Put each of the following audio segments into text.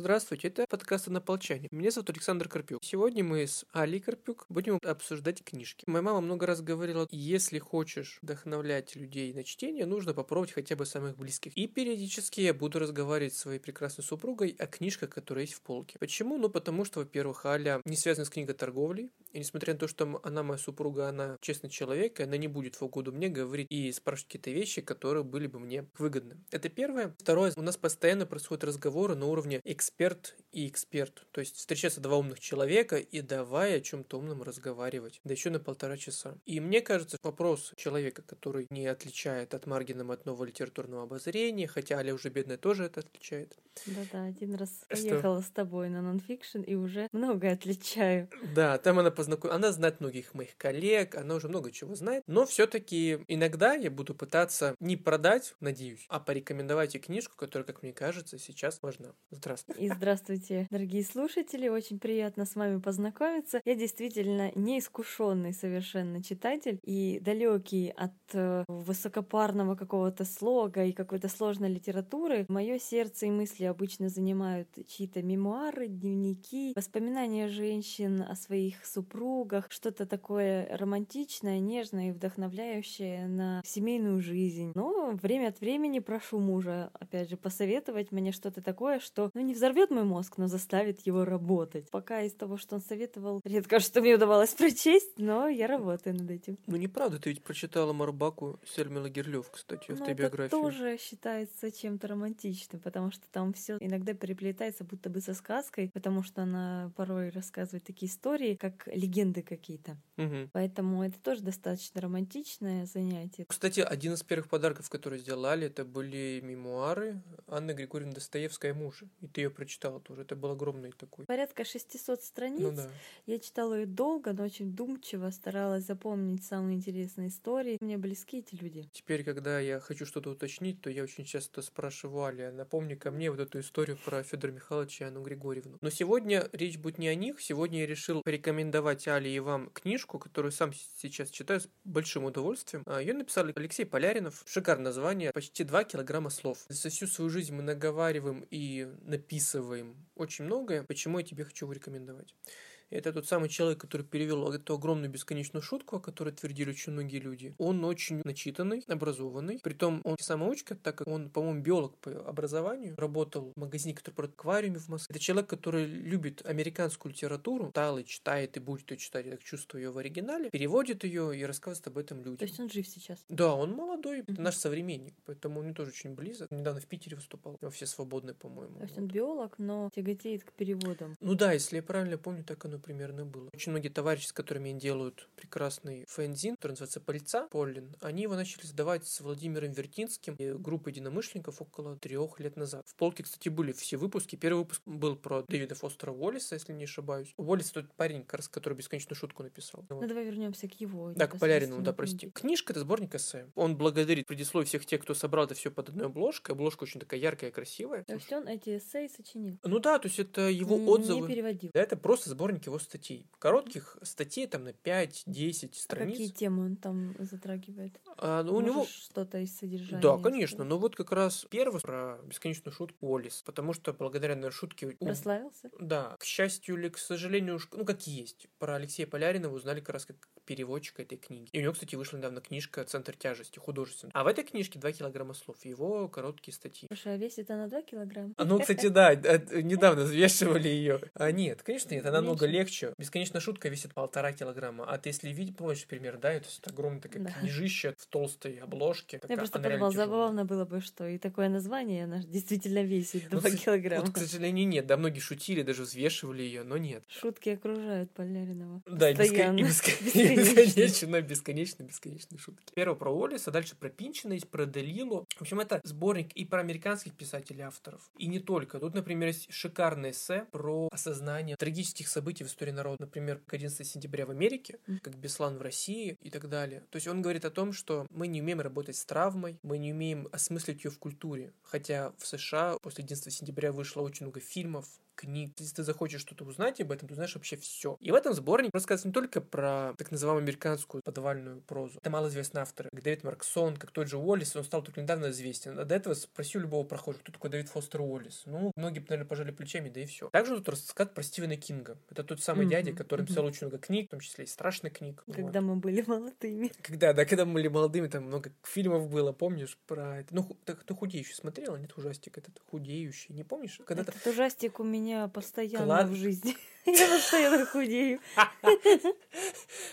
Здравствуйте, это подкаст «Однополчане». Меня зовут Александр Карпюк. Сегодня мы с Али Карпюк будем обсуждать книжки. Моя мама много раз говорила, если хочешь вдохновлять людей на чтение, нужно попробовать хотя бы самых близких. И периодически я буду разговаривать с своей прекрасной супругой о книжках, которые есть в полке. Почему? Ну, потому что, во-первых, Аля не связана с книготорговлей, и несмотря на то, что она моя супруга, она честный человек, и она не будет в угоду мне говорить и спрашивать какие-то вещи, которые были бы мне выгодны. Это первое. Второе, у нас постоянно происходят разговоры на уровне эксперт и эксперт. То есть встречаются два умных человека и давай о чем-то умном разговаривать. Да еще на полтора часа. И мне кажется, вопрос человека, который не отличает от маргином от нового литературного обозрения, хотя Аля уже бедная тоже это отличает. Да-да, один раз поехала с тобой на нонфикшн и уже многое отличаю. Да, там она познакомилась. Она знает многих моих коллег, она уже много чего знает. Но все-таки иногда я буду пытаться не продать, надеюсь, а порекомендовать и книжку, которая, как мне кажется, сейчас важна. Здравствуйте. И здравствуйте, дорогие слушатели. Очень приятно с вами познакомиться. Я действительно неискушенный совершенно читатель и далекий от э, высокопарного какого-то слога и какой-то сложной литературы. Мое сердце и мысли обычно занимают чьи-то мемуары, дневники, воспоминания женщин о своих супругах супругах, что-то такое романтичное, нежное и вдохновляющее на семейную жизнь. Но время от времени прошу мужа, опять же, посоветовать мне что-то такое, что ну, не взорвет мой мозг, но заставит его работать. Пока из того, что он советовал, редко что мне удавалось прочесть, но я работаю над этим. Ну неправда, ты ведь прочитала Марбаку Сельмила Герлёв, кстати, в ну, автобиографии. Это тоже считается чем-то романтичным, потому что там все иногда переплетается будто бы со сказкой, потому что она порой рассказывает такие истории, как легенды какие-то. Угу. Поэтому это тоже достаточно романтичное занятие. Кстати, один из первых подарков, которые сделали, это были мемуары Анны Григорьевны Достоевской мужа. И ты ее прочитала тоже. Это был огромный такой. Порядка 600 страниц. Ну, да. Я читала ее долго, но очень думчиво, старалась запомнить самые интересные истории. Мне близки эти люди. Теперь, когда я хочу что-то уточнить, то я очень часто спрашиваю Аля, напомни ко мне вот эту историю про Федора Михайловича и Анну Григорьевну. Но сегодня речь будет не о них. Сегодня я решил порекомендовать Али и вам книжку, которую сам сейчас читаю с большим удовольствием. А, Ее написал Алексей Поляринов. Шикарное название. Почти 2 килограмма слов. За всю свою жизнь мы наговариваем и написываем очень многое. Почему я тебе хочу рекомендовать? Это тот самый человек, который перевел эту огромную бесконечную шутку, о которой твердили очень многие люди. Он очень начитанный, образованный. Притом он самоучка, так как он, по-моему, биолог по образованию. Работал в магазине, который продает аквариуме в Москве. Это человек, который любит американскую литературу. Читал и читает, и будет ее читать, я так чувствую ее в оригинале. Переводит ее и рассказывает об этом людям. То есть он жив сейчас? Да, он молодой. Это наш современник. Поэтому он мне тоже очень близок. Недавно в Питере выступал. Во все свободные, по-моему. То есть он биолог, но тяготеет к переводам. Ну да, если я правильно помню, так оно примерно было. Очень многие товарищи, с которыми они делают прекрасный фэнзин, который называется «Пыльца», Поллин, они его начали сдавать с Владимиром Вертинским и группой единомышленников около трех лет назад. В полке, кстати, были все выпуски. Первый выпуск был про Дэвида Фостера Уоллиса, если не ошибаюсь. Уоллис тот парень, как раз, который бесконечную шутку написал. Ну, давай вернемся к его. Да, к Полярину, да, прости. Книжка — это сборник эссе. Он благодарит предисловие всех тех, кто собрал это все под одной обложкой. Обложка очень такая яркая и красивая. То есть он эти эссе сочинил? Ну да, то есть это его не, отзывы. Не переводил. Да, это просто сборник его статей. Коротких статей там на 5-10 А страниц. какие темы он там затрагивает? А, ну, у него... что-то из содержания? Да, конечно. Но вот как раз первый про бесконечную шутку Уоллис. Потому что благодаря, наверное, шутке... Прославился? Да, к счастью или к сожалению, ну как есть. Про Алексея Полярина узнали как раз как переводчика этой книги. И у него, кстати, вышла недавно книжка «Центр тяжести» художественная. А в этой книжке 2 килограмма слов. Его короткие статьи. Слушай, а весит она 2 килограмма? А, Ну, кстати, да, э, недавно взвешивали ее. А нет, конечно, нет, она намного Меньше? Легче. Бесконечная шутка весит полтора килограмма. А ты если видишь, помнишь пример, да, это вот огромная такая Да. книжища в толстой обложке. Я Такая, просто она реально подумала, забавно было бы, что и такое название, она действительно весит 2 Ну, килограмма. Вот, к сожалению, нет. Да, многие шутили, даже взвешивали ее, но нет. Шутки окружают Поляринова. Да, Постоянно. и беско- и Бесконечно. бесконечно, бесконечные шутки. Первое про Уоллиса, дальше про Пинчина есть, про Делилу. В общем, это сборник и про американских писателей авторов, и не только. Тут, например, есть шикарное эссе про осознание трагических событий в истории народа. Например, как 11 сентября в Америке, как Беслан в России и так далее. То есть он говорит о том, что мы не умеем работать с травмой, мы не умеем осмыслить ее в культуре. Хотя в США после 11 сентября вышло очень много фильмов, книг. Если ты захочешь что-то узнать об этом, ты узнаешь вообще все. И в этом сборнике рассказывается не только про так называемую американскую подвальную прозу. Это малоизвестные авторы, как Дэвид Марксон, как тот же Уоллес, он стал только недавно известен. А до этого спроси у любого прохожего, кто такой Дэвид Фостер Уоллес. Ну, многие, наверное, пожали плечами, да и все. Также тут рассказ про Стивена Кинга. Это тот самый Мгм, дядя, который написал очень много книг, в том числе и страшных книг. Когда Вот. мы были молодыми. Когда, да, когда мы были молодыми, там много фильмов было, помнишь, про это. Ну, так ты худеющий смотрела, нет, ужастик этот худеющий, не помнишь? Когда Этот ужастик у меня постоянно Клад- в жизни. Я постоянно худею.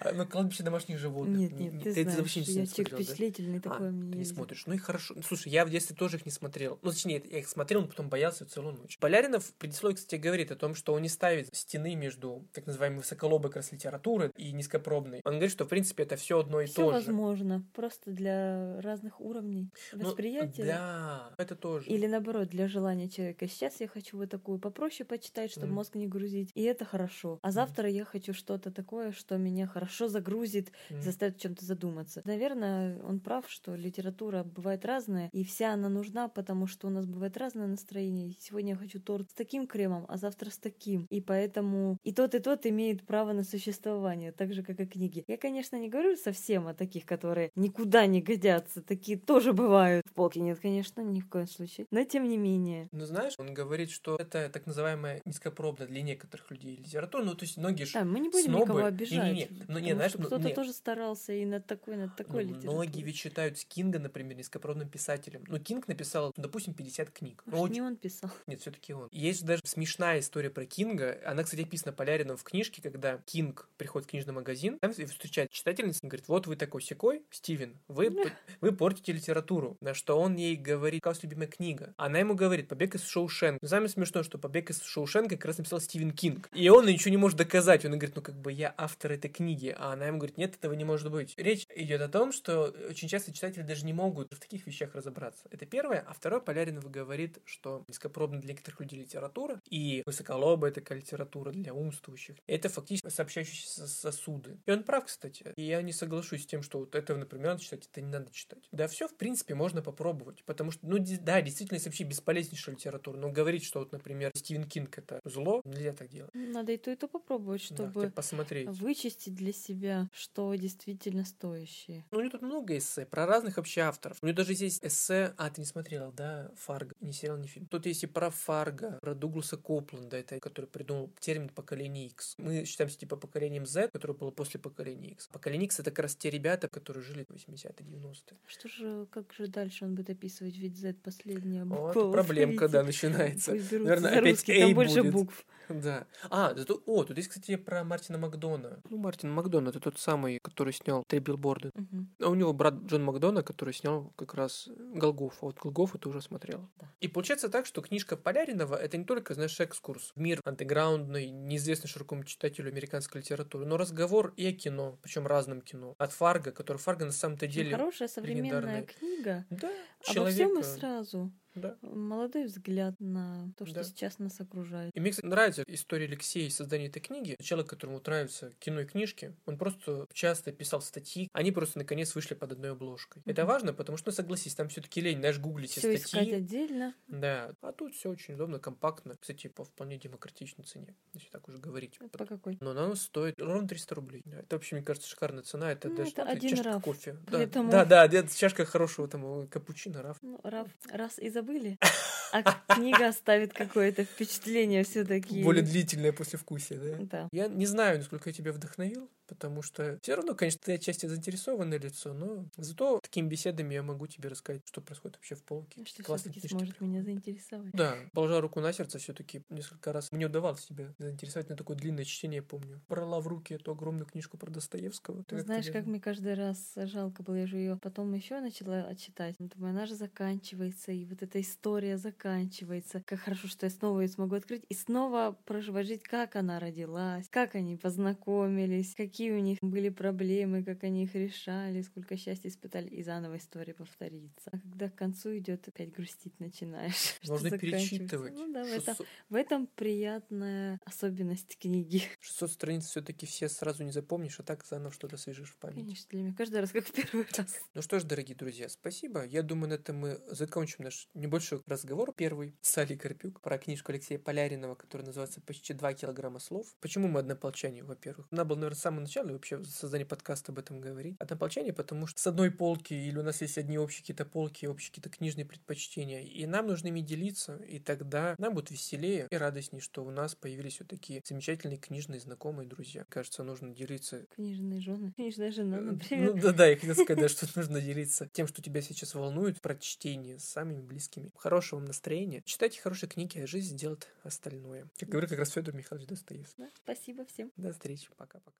А, Ну, кладбище домашних животных. Нет, Не- нет, не- ты это знаешь, вообще не я человек смотрел, да? впечатлительный, А, ты не смотришь. Ну и хорошо. Ну, Слушай, я в детстве тоже их не смотрел. Ну, точнее, я их смотрел, но потом боялся целую ночь. Поляринов в предисловии, кстати, говорит о том, что он не ставит стены между так называемой высоколобой как раз литературы и низкопробной. Он говорит, что, в принципе, это все одно и Все то же. возможно, просто для разных уровней Ну, восприятия. Да, это тоже. Или наоборот, для желания человека. Сейчас я хочу вот такую попроще почитать, чтобы Мгм. мозг не грузить. И это хорошо. А завтра я хочу что-то такое, что меня хорошо загрузит, Мгм. заставит о чем-то задуматься. Наверное, он прав, что литература бывает разная, и вся она нужна, потому что у нас бывает разное настроение. Сегодня я хочу торт с таким кремом, а завтра с таким. И поэтому и тот, и тот имеет право на существование, так же, как и книги. Я, конечно, не говорю совсем о таких, которые никуда не годятся. Такие тоже бывают. В полке нет, конечно, ни в коем случае. Но тем не менее. Ну, знаешь, он говорит, что это так называемая низкопробная для некоторых людей литература. Ну, то есть многие ж Да, мы не будем снобы- никого обижать. Не-не-не, ну, не, потому знаешь, что ну, кто-то не. тоже старался и над такой, над такой Ну, литературой. многие ведь считают Кинга, например, низкопробным писателем. Ну, Кинг написал, ну, допустим, 50 книг. Ну, Может, очень- не он писал. Нет, все-таки он. Есть даже смешная история про Кинга. Она, кстати, описана Полярином в книжке, когда Кинг приходит в книжный магазин, там встречает читательницу и говорит, вот вы такой секой, Стивен, вы, вы портите литературу. На что он ей говорит, какая у вас любимая книга? Она ему говорит, побег из Шоушенка. Но самое смешное, что побег из Шоушенка как раз написал Стивен Кинг. И он ничего не может доказать. Он говорит, ну как бы я автор этой книги. А она ему говорит, нет, этого не может быть. Речь идет о том, что очень часто читатели даже не могут в таких вещах разобраться. Это первое. А второе, Поляринов говорит, что низкопробная для некоторых людей литература и высоколобая такая литература для умствующих. Это фактически сообщающиеся сосуды. И он прав, кстати. И я не соглашусь с тем, что вот это, например, надо читать, это не надо читать. Да, все, в принципе, можно попробовать. Потому что, ну, да, действительно, это вообще бесполезнейшая литература. Но говорить, что вот, например, Стивен Кинг это зло, нельзя так делать. Надо и то, и то попробовать, Да, чтобы бы посмотреть. вычистить для себя, что действительно стоящее. Ну, у него тут много эссе про разных вообще авторов. У него даже есть эссе... А, ты не смотрела, да? Фарго. Не сериал, не фильм. Тут есть и про Фарго, про Дугласа Копланда, это который придумал термин поколение X. Мы считаемся типа поколением Z, которое было после поколения X. Поколение X это как раз те ребята, которые жили в 80-е, 90-е. Что же, как же дальше он будет описывать? Ведь Z последняя буква. Вот проблемка, да, начинается. Наверное, опять там больше будет. букв. Да. А, тут- о, тут есть, кстати, про Мартина Макдона. Ну, Мартин Макдона, это тот самый, который снял «Три билборда». Мгм. А у него брат Джон Макдона, который снял как раз Голгоф. А вот Голгоф ты уже смотрела. Да. И получается так, что книжка Поляринова это не только, знаешь, экскурс в мир андеграундный, неизвестный широкому читателю американской литературы, но разговор и о кино, причем разном кино. От Фарго, который Фарго на самом-то Очень деле... Хорошая современная книга. Да, Обо всем и человека. сразу. Да. Молодой взгляд на то, что Да. сейчас нас окружает. И мне, кстати, нравится история Алексея и создания этой книги. Человек, которому нравится кино и книжки, он просто часто писал статьи, они просто наконец вышли под одной обложкой. Это Мгм. важно, потому что, ну, согласись, там все-таки лень, знаешь, гуглить все Все искать статьи. отдельно. Да, а тут все очень удобно, компактно. Кстати, по вполне демократичной цене, если так уже говорить. По какой? Но она стоит ровно 300 рублей. Это вообще, мне кажется, шикарная цена. Это Ну, даже это один чашка раф. кофе. Да, Поэтому- да, да, это чашка хорошего там капучино, раф. Ну, Раф, раз и забыли, а книга оставит какое-то впечатление все-таки. Более длительное послевкусие, да? Да. Я не знаю, насколько я тебя вдохновил, потому что все равно, конечно, ты отчасти заинтересованное лицо, но зато такими беседами я могу тебе рассказать, что происходит вообще в полке. Что все-таки сможет меня приходят. заинтересовать. Да, положа руку на сердце, все-таки несколько раз мне удавалось тебя заинтересовать на такое длинное чтение, я помню. Брала в руки эту огромную книжку про Достоевского. Ты Знаешь, как даже- мне каждый раз жалко было, я же ее потом еще начала читать. Думаю, она же заканчивается, и вот эта история заканчивается. Как хорошо, что я снова ее смогу открыть и снова проживать жизнь, как она родилась, как они познакомились, какие у них были проблемы, как они их решали, сколько счастья испытали, и заново история повторится. А когда к концу идет, опять грустить начинаешь. Можно перечитывать. Ну да, в этом, в этом приятная особенность книги. 600 страниц все таки все сразу не запомнишь, а так заново что-то свяжешь в память. Конечно, для меня каждый раз как в первый раз. Ну что ж, дорогие друзья, спасибо. Я думаю, на этом мы закончим наш небольшой разговор первый с Али Карпюк про книжку Алексея Поляринова, которая называется «Почти два килограмма слов». Почему мы однополчане, во-первых? Надо было, наверное, с самого начала вообще создание подкаста об этом говорить. Однополчане, потому что с одной полки или у нас есть одни общие какие-то полки, общие какие-то книжные предпочтения, и нам нужно ими делиться, и тогда нам будет веселее и радостнее, что у нас появились вот такие замечательные книжные знакомые друзья. Кажется, нужно делиться... Книжные жены, книжная жена, Э, например. Ну да, да, я хотел сказать, что нужно делиться тем, что тебя сейчас волнует, про чтение с самыми близкими. Хорошего вам настроения. Читайте хорошие книги, а жизнь сделает остальное. Как говорит как раз Федор Михайлович Достоевский. Да, спасибо всем. До встречи. Пока-пока.